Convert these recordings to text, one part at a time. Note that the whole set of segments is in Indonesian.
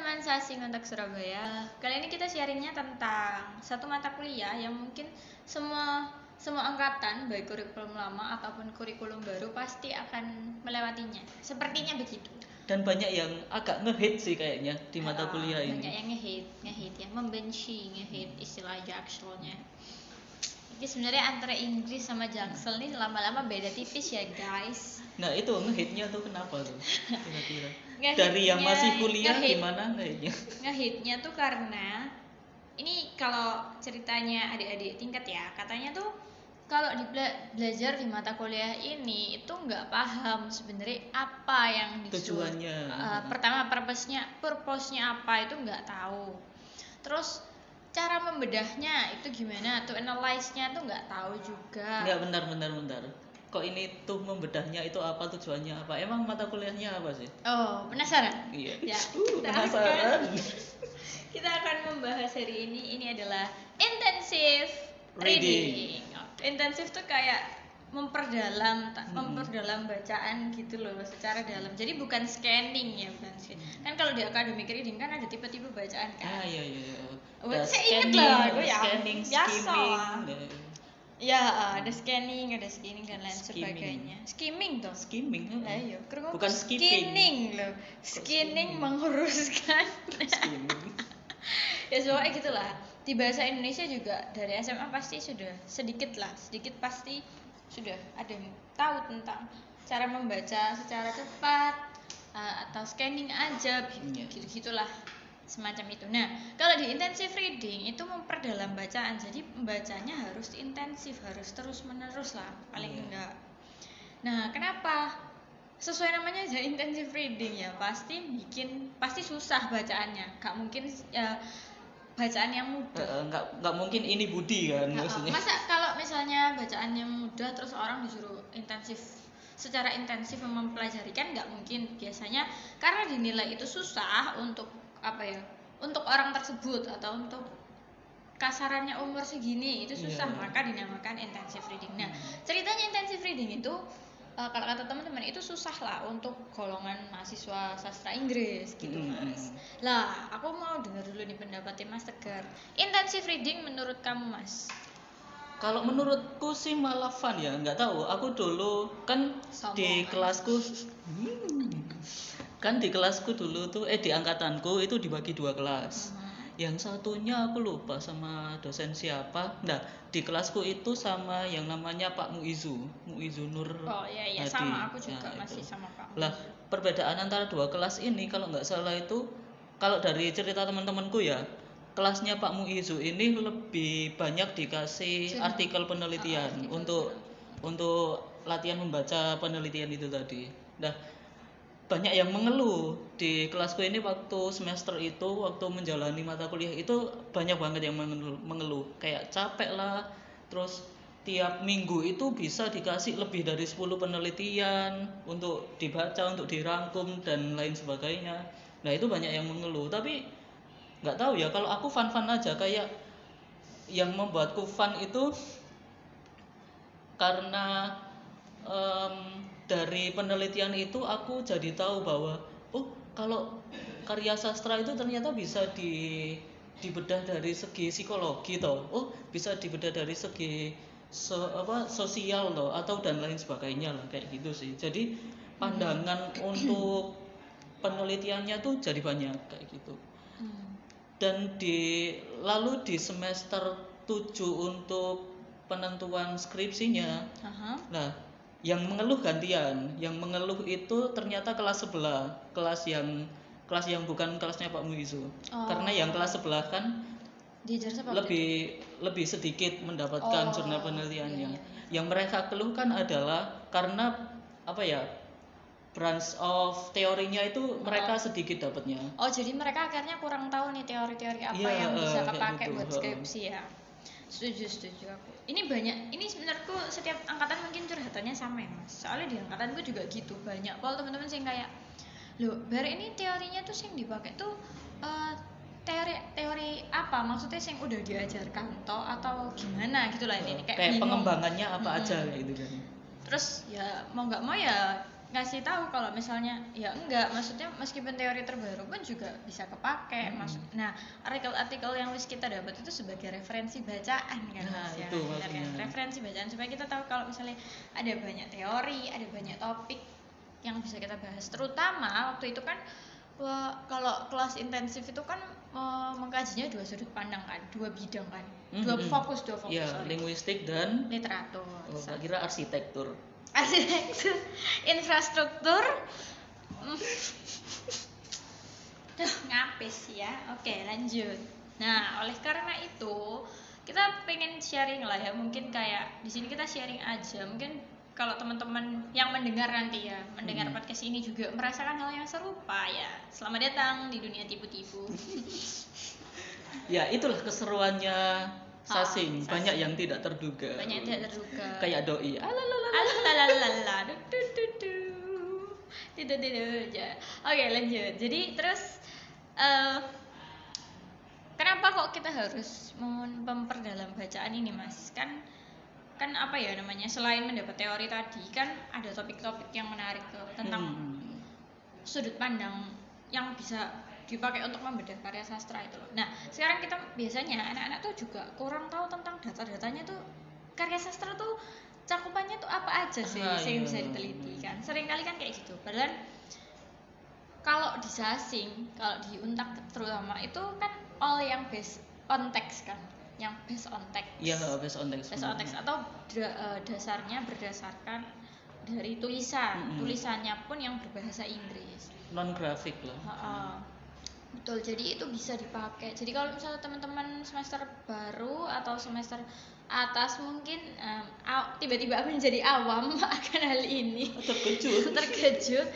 teman-teman Sasing untuk Surabaya. Kali ini kita sharingnya tentang satu mata kuliah yang mungkin semua semua angkatan baik kurikulum lama ataupun kurikulum baru pasti akan melewatinya. Sepertinya begitu. dan banyak yang agak ngehit sih kayaknya di mata Ah, kuliah Banyak ini yang ngehit, ngehit ya, membenci, ngehit istilah jakselnya. Jadi sebenarnya antara Inggris sama jaksel nih lama-lama beda tipis ya guys. nah itu ngehitnya tuh kenapa tuh kira-kira Ngehitnya- dari yang masih kuliah ngehit. gimana ngehitnya? Ngehitnya tuh karena ini kalau ceritanya adik-adik tingkat ya katanya tuh kalau di bela- belajar di mata kuliah ini itu nggak paham sebenarnya apa yang disuruh Tujuannya. Eh, pertama purpose-nya purpose-nya apa itu nggak tahu. Terus cara membedahnya itu gimana? Tuh analyze-nya tuh nggak tahu juga. Nggak bentar bentar bentar kok ini tuh membedahnya itu apa tujuannya apa emang mata kuliahnya apa sih oh penasaran iya Ya, Uh, kita penasaran kita akan membahas hari ini ini adalah intensive Reading. reading. Oke, Intensif tuh kayak memperdalam Hmm. memperdalam bacaan gitu loh secara dalam. Jadi bukan scanning ya, bukan scanning. Kan kalau di academic reading kan ada tipe-tipe bacaan ah kan. iya iya iya. Oh, saya inget loh, gue ya scanning biasa skimming lah. Ya, ada scanning, ada scanning dan lain Skimming. sebagainya. Skimming tuh. skimming Lah iya, Bukan skipping. skinning loh. Skinning menguruskan. skimming ya soalnya gitulah di bahasa Indonesia juga dari SMA pasti sudah sedikit lah sedikit pasti sudah ada yang tahu tentang cara membaca secara cepat uh, atau scanning aja Iya. gitu gitulah semacam itu. Nah kalau di intensive reading itu memperdalam bacaan. Jadi membacanya harus intensif harus terus menerus lah paling Iya. enggak. Nah kenapa? Sesuai namanya aja intensive reading ya. Pasti bikin pasti susah bacaannya. Gak mungkin ya bacaan yang mudah. Eh, nggak nggak mungkin ini Budi kan Nah, maksudnya. masa kalau misalnya bacaan yang mudah terus orang disuruh intensif secara intensif mempelajari kan nggak mungkin. Biasanya karena dinilai itu susah untuk apa ya untuk orang tersebut atau untuk kasarannya umur segini itu susah Iya. maka dinamakan intensive reading. Nah Hmm. ceritanya intensive reading itu eh, kalau kata teman-teman itu susah lah untuk golongan mahasiswa sastra Inggris gitu Mm, mas. Lah aku mau dengar dulu nih pendapatnya Mas Tegar. Intensive reading menurut kamu Mas? Kalau menurutku sih malah fun ya, nggak tahu. Aku dulu kan Sombong, di kelasku, Hmm. Kan di kelasku dulu tuh, eh di angkatanku itu dibagi dua kelas. Mhm. Yang satunya aku lupa sama dosen siapa. Nah di kelasku itu sama yang namanya Pak Muizu, Muizu Nur. Oh iya iya Hadi. sama aku juga Nah, masih itu. sama Pak. Lah perbedaan antara dua kelas ini kalau nggak salah itu, kalau dari cerita teman-temanku ya, kelasnya Pak Muizu ini lebih banyak dikasih Jurnal. artikel penelitian Ah, artikel untuk untuk latihan membaca penelitian itu tadi. Nah banyak yang mengeluh. Di kelasku ini waktu semester itu waktu menjalani mata kuliah itu banyak banget yang mengeluh, mengeluh. kayak capek lah. Terus tiap minggu itu bisa dikasih lebih dari 10 penelitian untuk dibaca untuk dirangkum dan lain sebagainya. Nah itu banyak yang mengeluh. Tapi nggak tahu ya kalau aku fun-fun aja. Kayak yang membuatku fun itu karena em, dari penelitian itu aku jadi tahu bahwa oh kalau karya sastra itu ternyata bisa di dibedah dari segi psikologi toh oh bisa dibedah dari segi so, apa sosial toh atau dan lain sebagainya lah kayak gitu sih jadi pandangan untuk penelitiannya tuh jadi banyak kayak gitu Hmm. dan di lalu di semester 7 untuk penentuan skripsinya Aha. nah yang mengeluh gantian yang mengeluh itu ternyata kelas sebelah kelas yang kelas yang bukan kelasnya Pak Muizu Oh. karena yang kelas sebelah kan Diajar siapa? waktu lebih lebih sedikit Oh, mendapatkan jurnal penelitiannya iya, iya, yang mereka keluhkan adalah karena apa ya branch of teorinya itu mereka sedikit dapatnya itu? Oh jadi mereka akhirnya kurang tahu nih teori-teori apa Iya, yang bisa eh, kepake gitu, buat eh. skripsi ya. Setuju setuju aku. Ini banyak. Ini menurutku setiap angkatan mungkin curhatannya sama ya mas. Soalnya di angkatanku juga gitu banyak. Kalau teman-teman sih kayak, loh, bar ini teorinya tuh sing dipakai tuh eh, teori teori apa? Maksudnya sing udah diajarkan toh atau gimana gitu lah ini kayak, kayak bingung. pengembangannya apa aja Mm-mm. kayak gitu kan terus ya mau nggak mau ya ngasih tahu kalau misalnya ya enggak maksudnya meskipun teori terbaru pun juga bisa kepake Hmm. maksud nah artikel-artikel yang wis kita dapat itu sebagai referensi bacaan kan Nah, Mas, ya, itu benar kan? maksudnya. referensi bacaan supaya kita tahu kalau misalnya ada banyak teori ada banyak topik yang bisa kita bahas terutama waktu itu kan wah, kalau kelas intensif itu kan eh, mengkajinya dua sudut pandang kan dua bidang kan dua Mhm. fokus dua fokus ya sorry. linguistik dan literatur oh, tak kira arsitektur arsitektur infrastruktur. Duh, ngapis ya. Oke lanjut. Nah oleh karena itu kita pengen sharing lah ya. Mungkin kayak di sini kita sharing aja. Mungkin kalau teman-teman yang mendengar nanti ya mendengar Hmm. podcast ini juga merasakan hal yang serupa ya. Selamat datang di dunia tipu-tipu. Ya itulah keseruannya sasing sasing. banyak yang tidak terduga. Banyak yang tidak terduga. Kayak doi alalala Alalalala, du, du, du, du. Tidak, tidak, aja. Oke, lanjut. Jadi terus eh kenapa kok kita harus mem- memperdalam bacaan ini, Mas? Kan kan apa ya namanya? Selain mendapat teori tadi, kan ada topik-topik yang menarik tuh tentang Hmm. sudut pandang yang bisa dipakai untuk membedah karya sastra itu loh. Nah, sekarang kita biasanya anak-anak tuh juga kurang tahu tentang data-datanya tuh karya sastra tuh cakupannya tuh apa aja sih Ah, yang iya. bisa diteliti kan. Sering kali kan kayak gitu. Padahal kalau di sasing, kalau di untak terutama itu kan all yang based on text kan. Yang based on text ya based on text based on text atau da- eh, dasarnya berdasarkan dari tulisan Mm-mm. tulisannya pun yang berbahasa Inggris non grafik lah Ha-ha. betul jadi itu bisa dipakai jadi kalau misalnya teman-teman semester baru atau semester atas mungkin aw- tiba-tiba menjadi awam akan hal ini. Terkejut. Terkejut.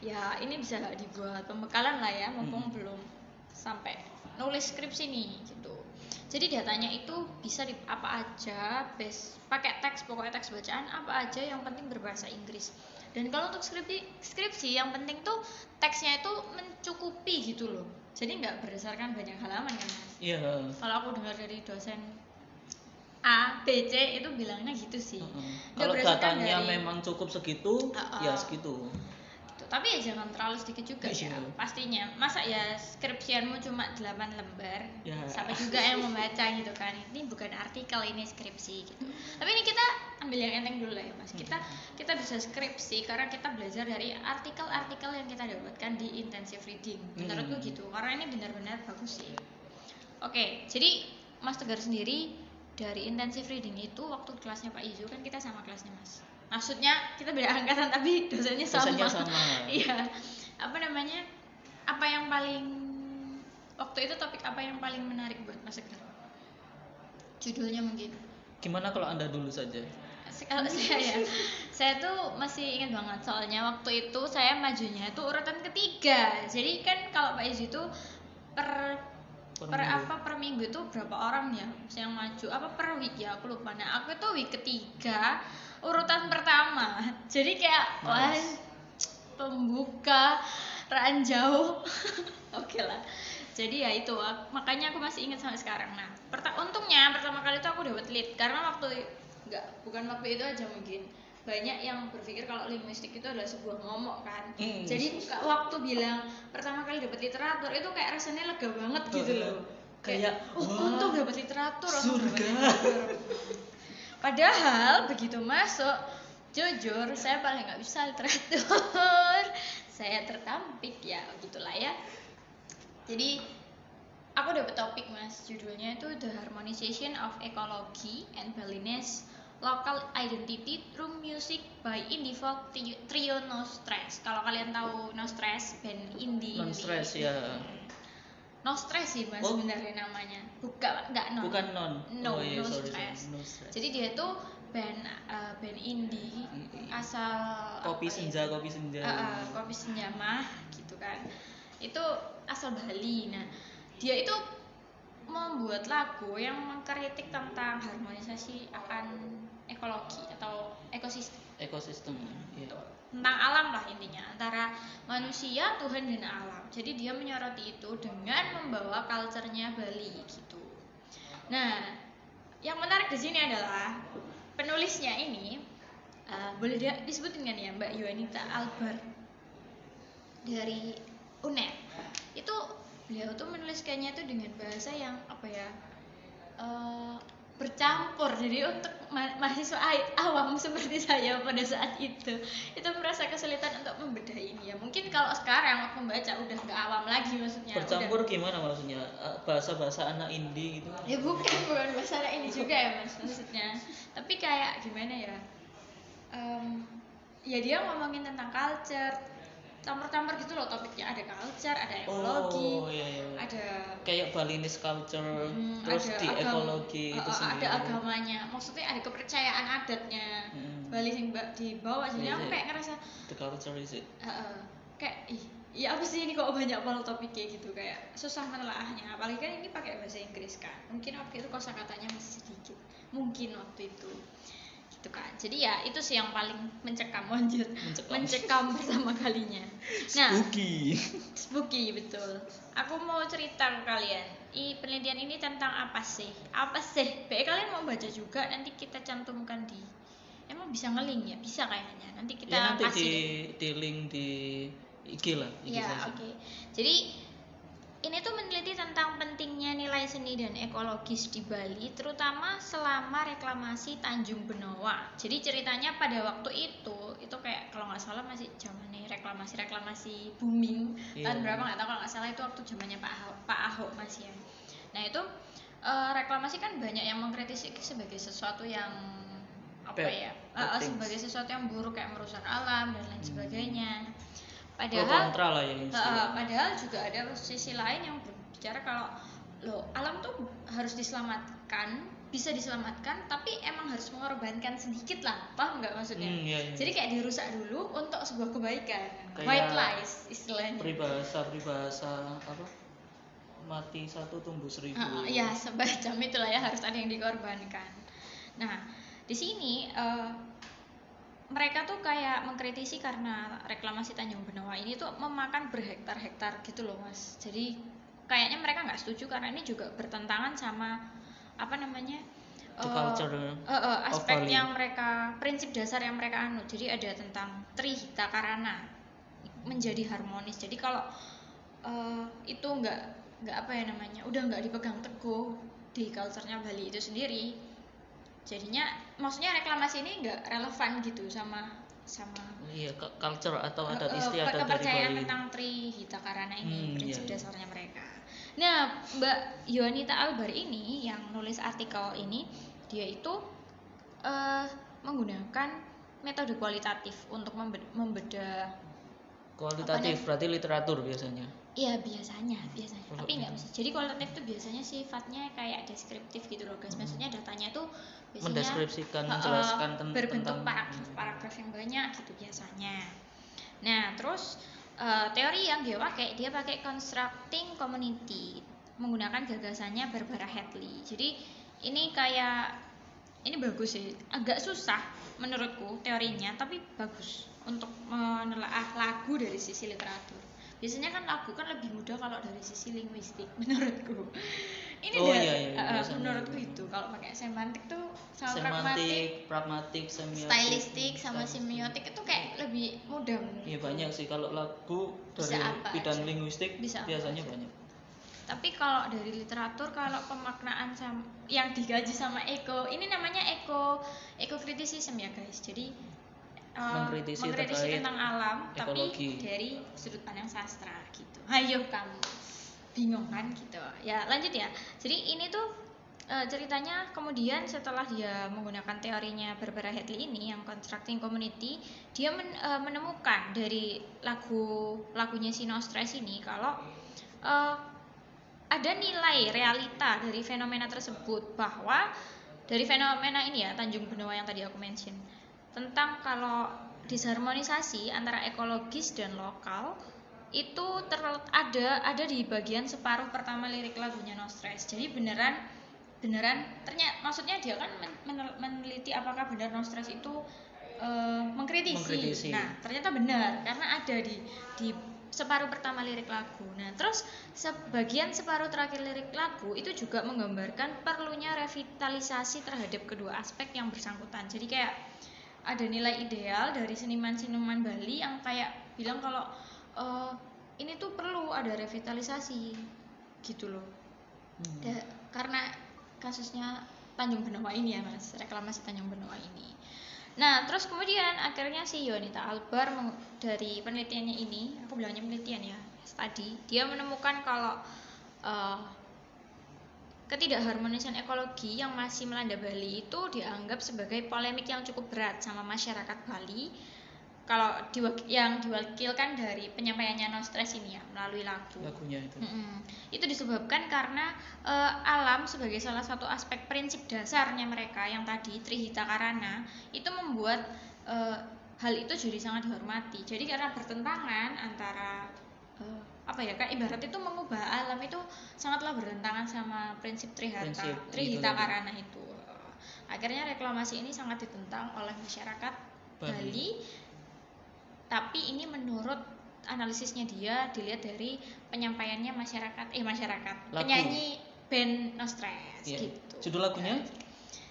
Ya ini bisa dibuat? Pembekalan lah ya mumpung Mm. belum sampai nulis skripsi nih gitu. Jadi datanya itu bisa di apa aja base pakai teks pokoknya teks bacaan apa aja yang penting berbahasa Inggris. Dan kalau untuk skripsi skripsi yang penting tuh teksnya itu mencukupi gitu loh. Jadi nggak berdasarkan banyak halaman kan mas? Iya. Kalau aku dengar dari dosen A, B, C itu bilangnya gitu sih. Nggak kalau datanya dari- memang cukup segitu Heeh. ya segitu Gitu. Tapi ya jangan terlalu sedikit juga Iya. ya. Pastinya. Masa ya skripsianmu cuma 8 lembar. Ya. Sampai juga yang membaca gitu kan. Ini bukan artikel ini skripsi gitu. Tapi ini kita ambil yang enteng dulu lah ya, Mas. Kita kita bisa skripsi karena kita belajar dari artikel-artikel yang kita dapatkan di intensive reading. Menurutku Hmm. gitu. Karena ini benar-benar bagus sih. Oke, jadi Mas Tegar sendiri dari intensive reading itu waktu kelasnya Pak Izu kan kita sama kelasnya Mas. Maksudnya kita beda angkatan tapi dosennya sama. Dosennya sama. Iya. Apa namanya? Apa yang paling waktu itu topik apa yang paling menarik buat Mas Tegar? Judulnya mungkin. gimana kalau anda dulu saja Kalau saya ya, saya tuh masih ingat banget soalnya waktu itu saya majunya itu urutan ketiga. Jadi kan kalau Pak Izu itu per Per per minggu. apa per minggu itu berapa orang ya yang maju? Apa per week ya? Aku lupa. Nah aku itu week ketiga urutan pertama. Jadi kayak wah pembuka ranjau oke lah. Jadi ya itu ak- makanya aku masih ingat sampai sekarang. Nah perta- untungnya pertama kali itu aku dapat lead. Karena waktu nggak bukan waktu itu aja mungkin banyak yang berpikir kalau linguistik itu adalah sebuah momok kan Hmm. jadi waktu bilang pertama kali dapat literatur itu kayak rasanya lega banget gitu Heeh. loh Kayak, oh wah, untung dapat literatur surga. literatur. padahal begitu masuk jujur saya paling nggak bisa literatur saya tertampik ya gitulah ya jadi aku dapat topik mas judulnya itu the harmonization of ecology and Balinese local identity through music by indie folk tri- trio No Stress. Kalau kalian tahu No Stress band indie non stress ya. No Stress sih mas Oh. sebenarnya namanya. Bukan nggak no. Bukan non. No, oh, iya, no sorry, stress. sorry. no stress. Jadi dia tuh band uh, band indie asal kopi ya? senja kopi senja. Ah, kopi senja mah gitu kan. Itu asal Bali. Nah dia itu membuat lagu yang mengkritik tentang harmonisasi akan ekologi atau ekosistem. Ekosistem ya. tentang alam lah intinya antara manusia Tuhan dan alam. Jadi dia menyoroti itu dengan membawa culture-nya Bali gitu. Nah yang menarik di sini adalah penulisnya ini Eh, boleh dia disebutin kan ya Mbak Yuanita Albar dari UNER itu beliau tuh menuliskannya itu dengan bahasa yang apa ya eh, bercampur. Jadi untuk ma- mahasiswa awam seperti saya pada saat itu itu merasa kesulitan untuk membedah ini ya. Mungkin kalau sekarang waktu membaca udah nggak awam lagi maksudnya udah- bercampur gimana maksudnya? Eh, bahasa-bahasa anak indie gitu? Ya bukan bukan masalah ini juga ya mas maksudnya. Tapi kayak gimana ya? Em, ya dia ngomongin tentang culture campur-campur gitu loh topiknya. Ada culture ada ekologi oh iya, iya. ada kayak Balinese culture hmm, terus ada di agam- ekologi eh, itu eh, sendiri. ada agamanya. Maksudnya ada kepercayaan adatnya. Hmm. Bali yang dibawa jadi Iya, aku iya. kayak ngerasa the culture is it? eh, eh, kayak ih ya apa sih ini kok banyak banget topiknya gitu kayak susah menelaahnya. Apalagi kan ini pakai bahasa Inggris kan. Mungkin waktu itu kosakatanya masih sedikit. Mungkin waktu itu gitu kan jadi ya itu sih yang paling mencekam lanjut. Mencekam. mencekam pertama kalinya. Nah spooky. Spooky betul. Aku mau cerita ke kalian. I penelitian ini tentang apa sih? Apa sih? Baik kalian mau baca juga nanti kita cantumkan di emang bisa ngeling ya? Bisa kayaknya. Nanti kita ya nanti kasih di di link di IG lah IG Ya, oke. Jadi ini tuh meneliti tentang pentingnya nilai seni dan ekologis di Bali, terutama selama reklamasi Tanjung Benoa. Jadi ceritanya pada waktu itu, itu kayak kalau nggak salah masih zamannya reklamasi-reklamasi booming. Iya. Tahun berapa nggak tahu kalau nggak salah itu waktu zamannya Pak Ahok, Pak Ahok masih ya. Nah itu eh, reklamasi kan banyak yang mengkritisi sebagai sesuatu yang apa Bad- ya, things. sebagai sesuatu yang buruk kayak merusak alam dan lain Hmm. sebagainya. Padahal kontra lah ya Uh, padahal juga ada sisi lain yang berbicara kalau lo alam tuh harus diselamatkan, bisa diselamatkan, tapi emang harus mengorbankan sedikit lah, paham nggak maksudnya? Hmm, iya, iya. Jadi kayak dirusak dulu untuk sebuah kebaikan, Kayak white lies istilahnya. peribahasa peribahasa apa mati satu tumbuh seribu Uh, ya semacam itulah ya harus ada yang dikorbankan. Nah di sini eh, mereka tuh kayak mengkritisi karena reklamasi Tanjung Benoa ini tuh memakan berhektar-hektar gitu loh mas. Jadi kayaknya mereka nggak setuju karena ini juga bertentangan sama apa namanya The eh, culture eh, eh, of aspek yang mereka prinsip dasar yang mereka anut. Jadi ada tentang Trihita Karana menjadi harmonis. Jadi kalau eh, itu nggak nggak apa ya namanya udah nggak dipegang teguh di culture-nya Bali itu sendiri jadinya maksudnya reklamasi ini nggak relevan gitu sama sama iya ke- culture atau adat istiadat dari kepercayaan Bali. tentang Trihita Karana ini Hmm, prinsip iya, iya. dasarnya mereka. Nah Mbak Yohanita Albar ini yang nulis artikel ini dia itu eh, menggunakan metode kualitatif untuk membe- membedah kualitatif berarti literatur biasanya Iya biasanya, biasanya. Kalau Tapi nggak mesti. Jadi kualitatif itu biasanya sifatnya kayak deskriptif gitu loh guys. Maksudnya datanya tuh biasanya mendeskripsikan menjelaskan berbentuk tentang paragraf paragraf yang banyak gitu biasanya. Nah terus eh, teori yang dia pakai dia pakai constructing community menggunakan gagasannya Barbara Hadley. Jadi ini kayak ini bagus sih, agak susah menurutku teorinya, tapi bagus untuk menelaah lagu dari sisi literatur. Biasanya kan lagu kan lebih mudah kalau dari sisi linguistik menurutku. Ini Oh, dari- iya, iya, eh, eh, biasanya menurutku gitu. itu kalau pakai semantik tuh sama pragmatik, semantik pragmatik semiotik stylistik sama semiotik itu kayak lebih mudah. Iya banyak sih kalau lagu Bisa dari apa bidang aja. linguistik Bisa biasanya aja. banyak. Tapi kalau dari literatur kalau pemaknaan sam- yang digaji sama eko, ini namanya eko eko kritisisme ya guys. Jadi eh, Mengkritisi terkait tentang alam ekologi. tapi dari sudut pandang sastra gitu. Ayo kamu bingung kan gitu. Ya lanjut ya. Jadi ini tuh eh, ceritanya kemudian setelah dia menggunakan teorinya Barbara Hadley ini yang constructing community, dia men- eh, menemukan dari lagu lagunya Sinostres ini kalau eh, ada nilai realita dari fenomena tersebut bahwa dari fenomena ini ya Tanjung Benoa yang tadi aku mention tentang kalau disharmonisasi antara ekologis dan lokal itu terlet ada ada di bagian separuh pertama lirik lagunya No Stress. Jadi beneran beneran ternyata maksudnya dia kan men- menel- meneliti apakah benar No Stress itu eh, mengkritisi. Mengkritisi. Nah, ternyata benar karena ada di di separuh pertama lirik lagu. Nah, terus sebagian separuh terakhir lirik lagu itu juga menggambarkan perlunya revitalisasi terhadap kedua aspek yang bersangkutan. Jadi kayak ada nilai ideal dari seniman-seniman Bali yang kayak bilang kalau eh, ini tuh perlu ada revitalisasi gitu loh Hmm. Da- karena kasusnya Tanjung Benoa ini ya mas reklamasi Tanjung Benoa ini nah terus kemudian akhirnya si Yonita Albar dari penelitiannya ini aku bilangnya penelitian ya tadi dia menemukan kalau eh, ketidakharmonisan ekologi yang masih melanda Bali itu dianggap sebagai polemik yang cukup berat sama masyarakat Bali kalau diwak- yang diwakilkan dari penyampaiannya No Stress ini ya melalui lagu lagunya itu Mm-mm. Itu disebabkan karena eh, alam sebagai salah satu aspek prinsip dasarnya mereka yang tadi Trihita Karana itu membuat eh, hal itu jadi sangat dihormati. Jadi karena bertentangan antara eh, apa ya kayak ibarat itu mengubah alam itu sangatlah bertentangan sama prinsip Trihata Prinsip itu Trihita tadi. Karana itu. Akhirnya reklamasi ini sangat ditentang oleh masyarakat Bali. Bali tapi ini menurut analisisnya dia dilihat dari penyampaiannya masyarakat eh masyarakat Lagu. penyanyi band No Stress Iya. gitu Judul lagunya?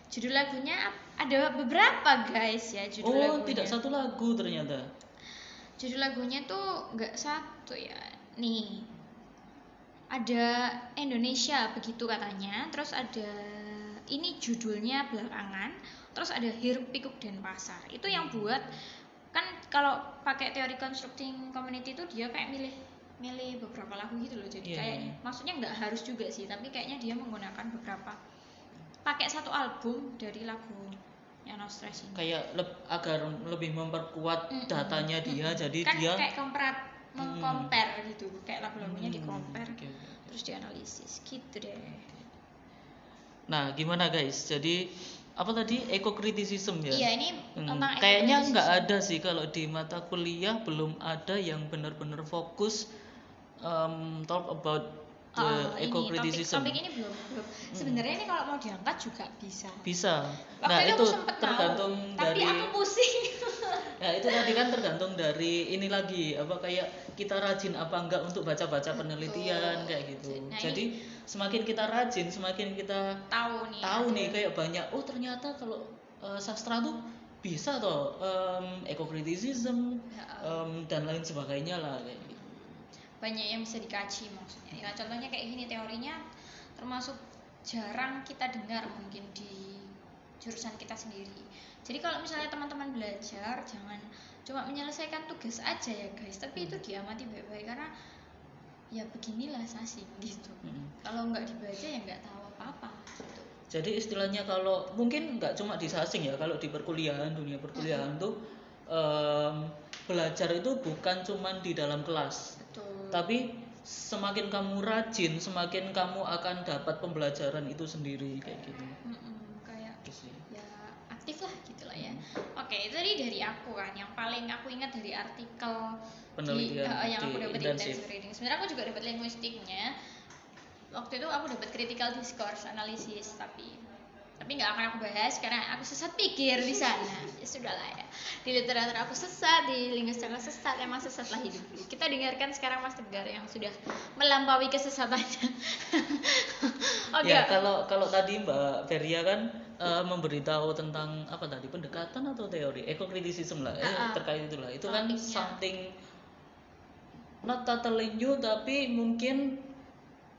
judul lagunya ada beberapa guys ya judul Oh, lagunya tidak satu lagu ternyata. judul lagunya tuh nggak satu ya nih ada Indonesia begitu katanya terus ada ini judulnya belakangan terus ada hiruk pikuk dan pasar itu yang buat kan kalau pakai teori constructing community itu dia kayak milih milih beberapa lagu gitu loh jadi Iya, kayaknya iya. maksudnya nggak harus juga sih tapi kayaknya dia menggunakan beberapa pakai satu album dari lagu yang No Stress ini Kayak leb- agar lebih memperkuat Mm-mm. datanya dia, Mm-mm. jadi kan dia kayak mengcompare gitu. Kayak lagu-lagunya Hmm, oke. terus dianalisis. Gitu deh. Nah, gimana guys? Jadi apa tadi? Eco-criticism ya? iya ini Hmm, tentang kayaknya nggak ada sih kalau di mata kuliah belum ada yang benar-benar fokus um, talk about the Ah, ini eco-criticism. topik, topik ini belum, belum. sebenarnya ini kalau mau diangkat juga bisa Bisa. Waktu nah, itu tergantung mau, dari tapi aku pusing Ya itu tadi kan tergantung dari ini lagi apa kayak kita rajin apa enggak untuk baca-baca penelitian kayak gitu. Nah, Jadi semakin kita rajin, semakin kita tahu nih tahu nih kayak banyak oh ternyata kalau uh, sastra tuh bisa toh um, eco-criticism Ya, um, dan lain sebagainya lah kayak gitu. Banyak yang bisa dikaji maksudnya. Ya contohnya kayak gini teorinya termasuk jarang kita dengar mungkin di jurusan kita sendiri. Jadi kalau misalnya teman-teman belajar jangan cuma menyelesaikan tugas aja ya guys. Tapi itu diamati baik-baik karena ya beginilah sasing gitu. Mm. kalau nggak dibaca ya nggak tahu apa-apa gitu. Jadi istilahnya kalau mungkin nggak cuma di sasing ya, kalau di perkuliahan dunia perkuliahan tuh em, belajar itu bukan cuma di dalam kelas, tapi semakin kamu rajin, semakin kamu akan dapat pembelajaran itu sendiri kayak gitu. Mm-mm, kayak Gitu sih. ya aktif lah gitu lah ya oke itu tadi dari aku kan yang paling aku ingat dari artikel Penelitian di, eh, yang aku dapat intensive reading sebenarnya aku juga dapat linguistiknya waktu itu aku dapat critical discourse analisis tapi tapi nggak akan aku bahas karena aku sesat pikir di sana ya sudah lah ya di literatur aku sesat di linguistik aku sesat emang sesat lah hidup kita dengarkan sekarang Mas Tegar yang sudah melampaui kesesatannya oke Ya kalau kalau tadi Mbak Feria kan eh, memberitahu tentang apa tadi pendekatan atau teori eco-criticism lah, eh, Ah, ah. terkait itulah. Itu kan Topiknya. something not totally new tapi mungkin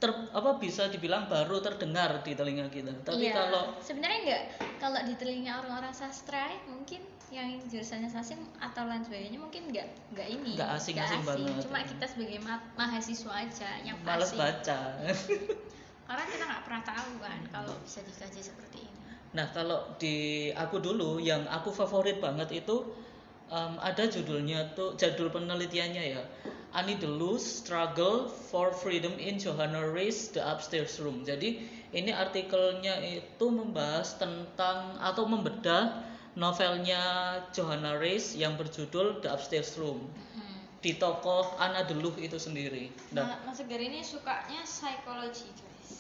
ter, apa bisa dibilang baru terdengar di telinga kita. Tapi Iya, kalau sebenarnya enggak kalau di telinga orang-orang sastra ya, mungkin yang jurusannya sasing atau lain sebagainya mungkin enggak enggak ini Nggak asing-asing nggak banget. cuma kita sebagai ma- mahasiswa aja yang males asing baca. karena kita nggak pernah tahu kan kalau bisa dikaji seperti ini Nah, kalau di aku dulu yang aku favorit banget itu em, ada judulnya tuh judul penelitiannya ya. Annie Deleuze Struggle for Freedom in Johanna Rees The Upstairs Room. Jadi ini artikelnya itu membahas tentang atau membedah novelnya Johanna Rees yang berjudul The Upstairs Room Hmm. di tokoh Anna Deleuze itu sendiri. Nah, Mas Segar ini sukanya psikologi guys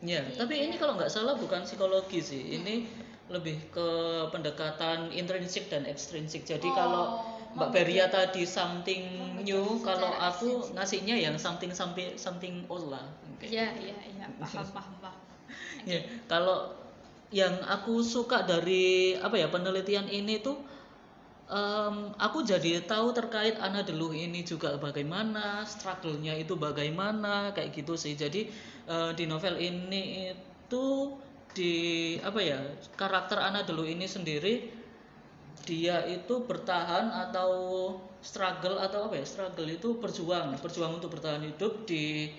Ya, Jadi tapi ini kayak- kalau nggak salah bukan psikologi sih. Ini lebih ke pendekatan intrinsik dan ekstrinsik. Jadi Oh, kalau Mbak Beria tadi something new, kalau aku ngasihnya yang something something something old lah. Iya iya iya paham paham paham Ya, kalau yang aku suka dari apa ya penelitian ini tuh em, aku jadi tahu terkait Ana Deluh ini juga bagaimana, struggle-nya itu bagaimana, kayak gitu sih. Jadi eh, di novel ini itu di apa ya karakter Ana Deluh ini sendiri dia itu bertahan atau struggle atau apa ya? Struggle itu berjuang berjuang untuk bertahan hidup di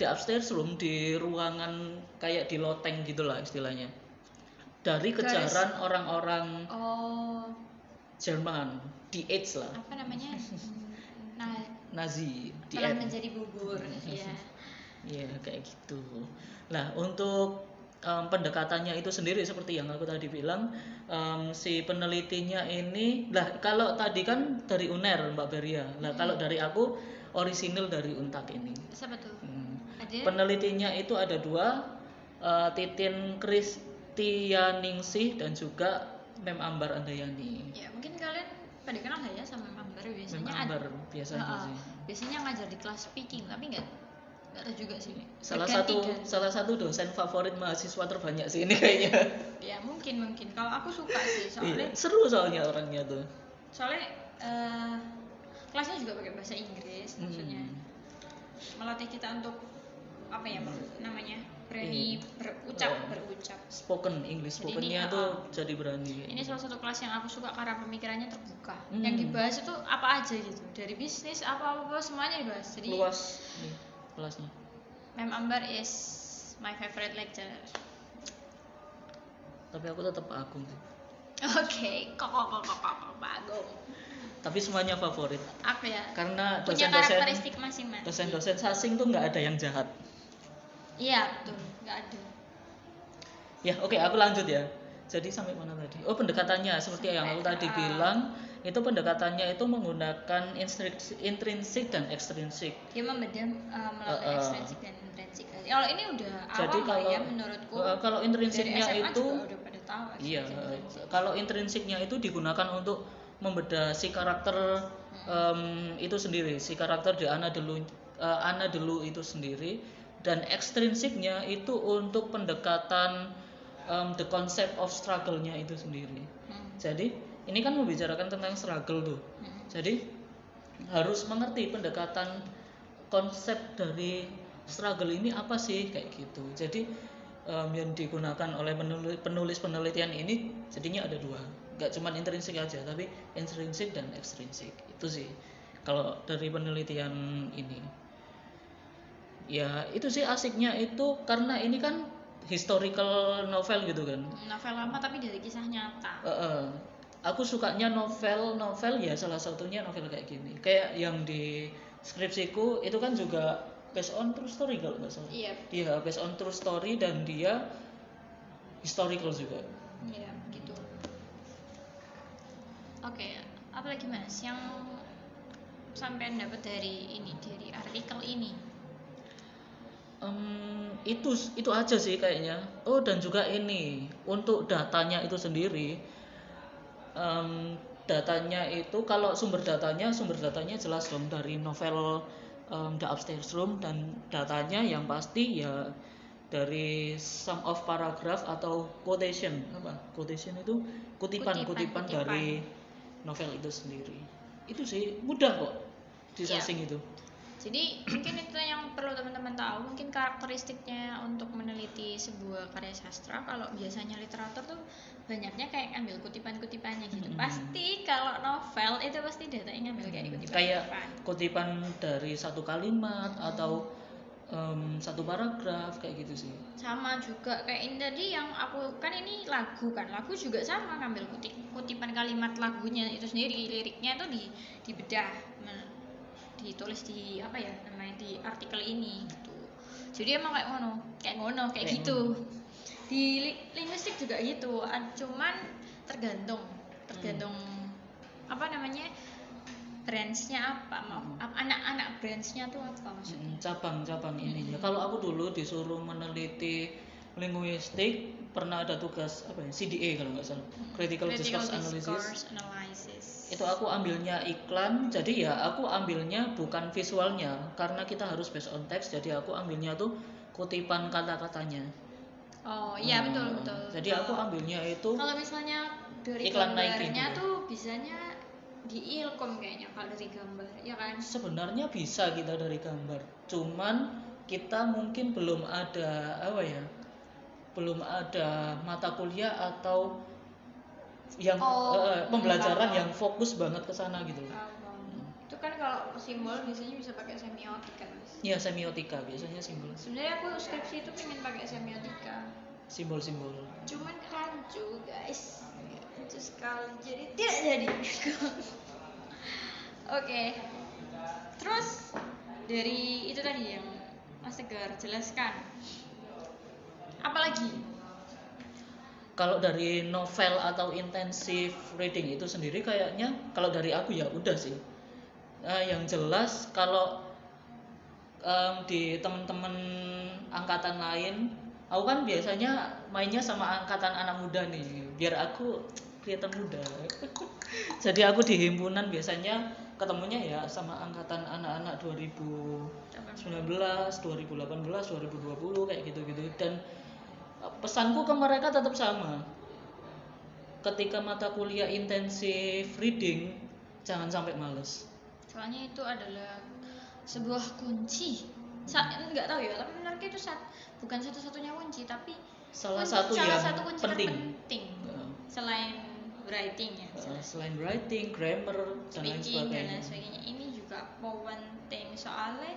di upstairs room di ruangan kayak di loteng gitulah istilahnya. Dari kejaran orang-orang oh. Jerman di AIDS lah. Apa namanya? Nah Nazi telah menjadi bubur ya Iya kayak gitu. Nah untuk em, pendekatannya itu sendiri seperti yang aku tadi bilang em, si penelitinya ini, lah kalau tadi kan dari UNER Mbak Beria, lah kalau dari aku orisinil dari Untak ini. siapa tuh Hmm. Penelitinya itu ada dua, eh, Titin Kristianingsih dan juga Mem Ambar Andayani. ya mungkin kalian pada kenal ya sama Mem biasanya Ambar ada biasanya sih. biasanya ngajar di kelas speaking tapi nggak nggak tahu juga sih Salah satu kan. salah satu dosen favorit mahasiswa terbanyak sih ini kayaknya. ya mungkin mungkin kalau aku suka sih Iya, soalnya seru soalnya orangnya tuh. soalnya eh, kelasnya juga pakai bahasa Inggris Hmm. maksudnya melatih kita untuk apa ya namanya berani berucap Oh. berucap Spoken English, Jadi spokennya ini, tuh uh, jadi berani. ini salah satu kelas yang aku suka karena pemikirannya terbuka Hmm. yang dibahas itu apa aja gitu dari bisnis apa apa semuanya dibahas jadi luas nih kelasnya. Mem Ambar is my favorite lecturer Tapi aku tetap agung sih. oke kok kok kok kok kok kok bagus Tapi semuanya favorit apa ya karena punya dosen-dosen karakteristik masing-masing dosen-dosen sasing tuh nggak ada yang jahat. iya betul nggak ada Ya oke aku lanjut ya. Jadi sampai mana tadi? Oh pendekatannya seperti yang aku Sampai, tadi bilang itu pendekatannya itu menggunakan intrinsik dan ekstrinsik. dia membedah uh, melalui Uh, uh. ekstrinsik dan intrinsik kalau ini udah Jadi awam lah kalau ya menurutku uh, kalau intrinsiknya itu udah pada tahu Iya, intrinsik. kalau intrinsiknya itu digunakan untuk membedah si karakter em, itu sendiri, si karakter di Ana Delu, eh, Ana Delu itu sendiri, dan ekstrinsiknya itu untuk pendekatan em, the concept of struggle-nya itu sendiri. Hmm, Jadi ini kan membicarakan tentang struggle tuh. hmm. Jadi harus mengerti pendekatan konsep dari struggle ini apa sih kayak gitu. Jadi em, yang digunakan oleh penulis, penulis penelitian ini jadinya ada dua, nggak cuma intrinsik aja, tapi intrinsik dan ekstrinsik itu sih kalau dari penelitian ini. Ya itu sih asiknya itu karena ini kan historical novel gitu kan. novel lama tapi dari kisah nyata Eh, eh. Aku sukanya novel-novel ya salah satunya novel kayak gini. Kayak yang di skripsiku itu kan juga based on true story kalau nggak salah. iya Iya based on true story dan dia historical juga. iya gitu oke apalagi mas yang sampean dapat dari ini dari artikel ini Em, itu itu aja sih kayaknya. Oh dan juga ini untuk datanya itu sendiri. Em, datanya itu kalau sumber datanya sumber datanya jelas dong dari novel em, The Upstairs Room dan datanya yang pasti ya dari sum of paragraph atau quotation apa? Quotation itu kutipan kutipan, Kutipan, dari novel itu sendiri. Itu sih mudah kok di Iya. sasing itu Jadi mungkin itu yang perlu teman-teman tahu. Mungkin karakteristiknya untuk meneliti sebuah karya sastra. Kalau biasanya literatur tuh banyaknya kayak ambil kutipan-kutipannya gitu. Mm-mm. Pasti kalau novel itu pasti datanya ngambil kayak kutipan. kayak kutipan dari satu kalimat atau em, satu paragraf kayak gitu sih sama juga kayak ini tadi yang aku kan ini lagu kan lagu juga sama ngambil kutip kutipan kalimat lagunya itu sendiri liriknya itu di dibedah ditulis di apa ya namanya di artikel ini gitu. Jadi emang kayak ngono kayak ngono kayak, Kayak gitu. di li- linguistik juga gitu cuman tergantung tergantung apa namanya branchnya apa mau Hmm. anak-anak branchnya tuh apa maksudnya. Mm, cabang-cabang ininya kalau aku dulu disuruh meneliti linguistik pernah ada tugas apa ya CDA kalau nggak salah. Critical, Critical discourse analysis. Discourse analysis. Itu aku ambilnya iklan jadi ya aku ambilnya bukan visualnya karena kita harus based on text jadi aku ambilnya tuh kutipan kata-katanya Oh iya betul Hmm, betul. jadi aku ambilnya itu kalau misalnya dari Iklan gambarnya gitu. tuh bisanya di ilkom kayaknya kalau dari gambar ya kan sebenarnya bisa kita dari gambar cuman kita mungkin belum ada apa ya belum ada mata kuliah atau yang Oh, eh, pembelajaran yang fokus banget ke sana gitu Abang. itu kan kalau simbol biasanya bisa pakai semiotik kan mas. Ya semiotika biasanya simbol. Sebenarnya aku skripsi itu pengen pakai semiotika. Simbol-simbol. Cuman rancu guys. Rancu sekali. Jadi tidak jadi. Oke. Terus dari itu tadi yang Mas Tegar jelaskan. Apalagi kalau dari novel atau intensive reading itu sendiri kayaknya kalau dari aku ya udah sih. Eh, yang jelas kalau em, di teman-teman angkatan lain aku kan biasanya mainnya sama angkatan anak muda nih biar aku kelihatan muda. Jadi aku di himpunan biasanya ketemunya ya sama angkatan anak-anak 2019 2018 2020 kayak gitu-gitu. Dan pesanku ke mereka tetap sama. Ketika mata kuliah intensif reading jangan sampai males. Soalnya itu adalah sebuah kunci. Sa nggak tahu ya tapi menurutku itu sat bukan satu-satunya kunci tapi salah kunci- satu salah yang satu kunci penting. terpenting. Heeh. selain writing ya Uh, selain writing, grammar, dan lain speaking dan lain sebagainya. sebagainya. Ini juga penting soalnya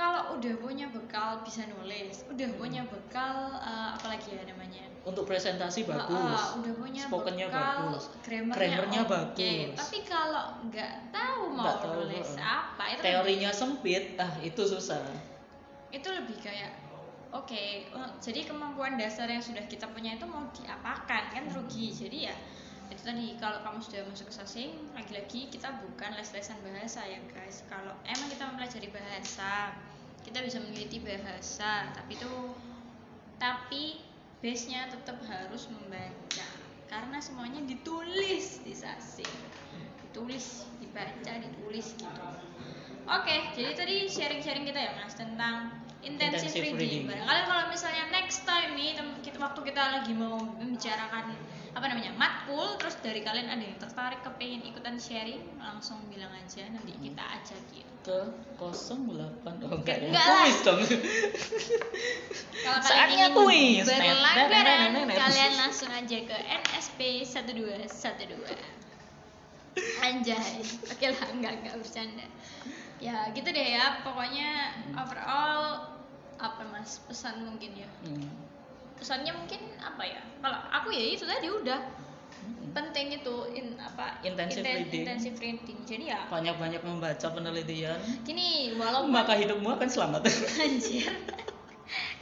kalau udah punya bekal bisa nulis udah Hmm. punya bekal eh, apalagi ya namanya Untuk presentasi bagus, ah, udah punya spokennya bekal bagus, grammarnya, grammarnya oke. bagus. tapi kalau nggak tahu mau Nggak tahu, nulis heeh. apa itu teorinya sempit, ah itu susah. lebih, itu lebih kayak oke eh, jadi kemampuan dasar yang sudah kita punya itu mau diapakan kan rugi jadi ya itu tadi kalau kamu sudah masuk ke sasing lagi-lagi kita bukan les-lesan bahasa ya guys kalau emang kita mempelajari bahasa kita bisa meneliti bahasa tapi itu tapi base nya tetap harus membaca. Karena semuanya ditulis di sasing ditulis dibaca ditulis gitu. Oke jadi tadi sharing-sharing kita ya mas tentang intensive Intensive reading, reading. barangkali kalau misalnya next time nih kita waktu kita lagi mau membicarakan apa namanya matkul terus dari kalian ada yang tertarik kepengen ikutan sharing langsung bilang aja nanti kita ajakin Ke 08 oh enggak ya. Enggak lah. Kuis dong. Kalau Saatnya kuis. berlangganan, kalian langsung aja ke NSP 1212. Anjay. Oke lah, enggak enggak bercanda. Ya, gitu deh ya. Pokoknya overall apa Mas pesan mungkin ya. Hmm. Pesannya mungkin apa ya? Kalau aku ya itu tadi udah Hmm. penting itu in apa Intensive inten- reading. intensive reading. Jadi ya Banyak-banyak membaca penelitian, gini walaupun maka hidupmu akan selamat. anjir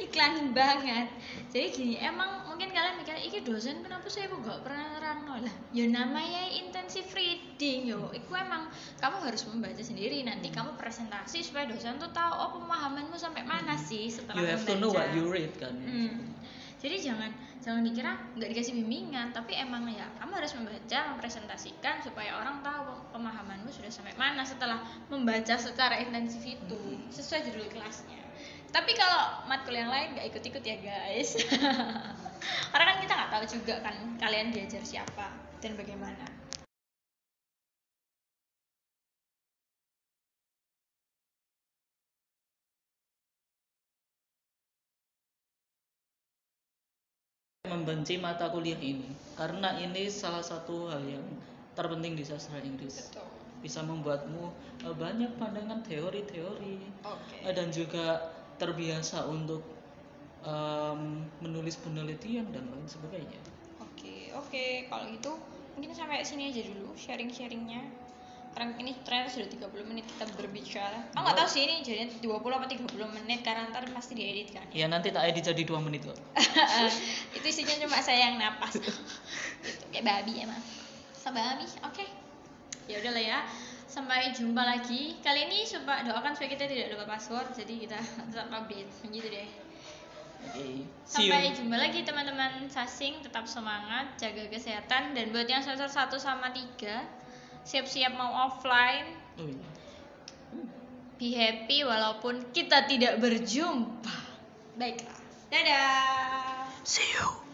iklan banget jadi gini emang mungkin kalian mikir iki dosen kenapa saya gak pernah nerang lah ya namanya intensive reading yo itu emang kamu harus membaca sendiri nanti kamu presentasi supaya dosen tuh tahu oh pemahamanmu sampai mana sih setelah you have to membaca know what you read kan. Hmm. Jadi jangan jangan dikira nggak dikasih bimbingan, tapi emang ya kamu harus membaca, mempresentasikan supaya orang tahu pemahamanmu sudah sampai mana setelah membaca secara intensif itu sesuai judul kelasnya. Tapi kalau matkul yang lain nggak ikut-ikut ya guys, karena kan kita nggak tahu juga kan kalian diajar siapa dan bagaimana. Membenci mata kuliah ini karena ini salah satu hal yang terpenting di sastra Inggris Betul. bisa membuatmu eh, banyak pandangan teori-teori Oke. eh, dan juga terbiasa untuk em, menulis penelitian dan lain sebagainya Oke, oke. Kalau gitu mungkin sampai sini aja dulu sharing-sharingnya. Karena ini ternyata sudah 30 menit kita berbicara. Aku nggak tahu sih ini jadinya 20 apa 30 menit karena ntar pasti diedit kan. ya nanti tak edit jadi dua menit kok itu isinya cuma saya yang napas. gitu. Kayak babi emang. Sama babi. Oke. Ya udahlah ya. Sampai jumpa lagi. Kali ini coba doakan supaya kita tidak lupa password jadi kita tetap update. Begitu deh. you Sampai jumpa lagi teman-teman sasing, tetap semangat, jaga kesehatan dan buat yang semester 1 sama 3 siap-siap mau offline, oh, iya. be happy walaupun kita tidak berjumpa. Baiklah. Dadah. see you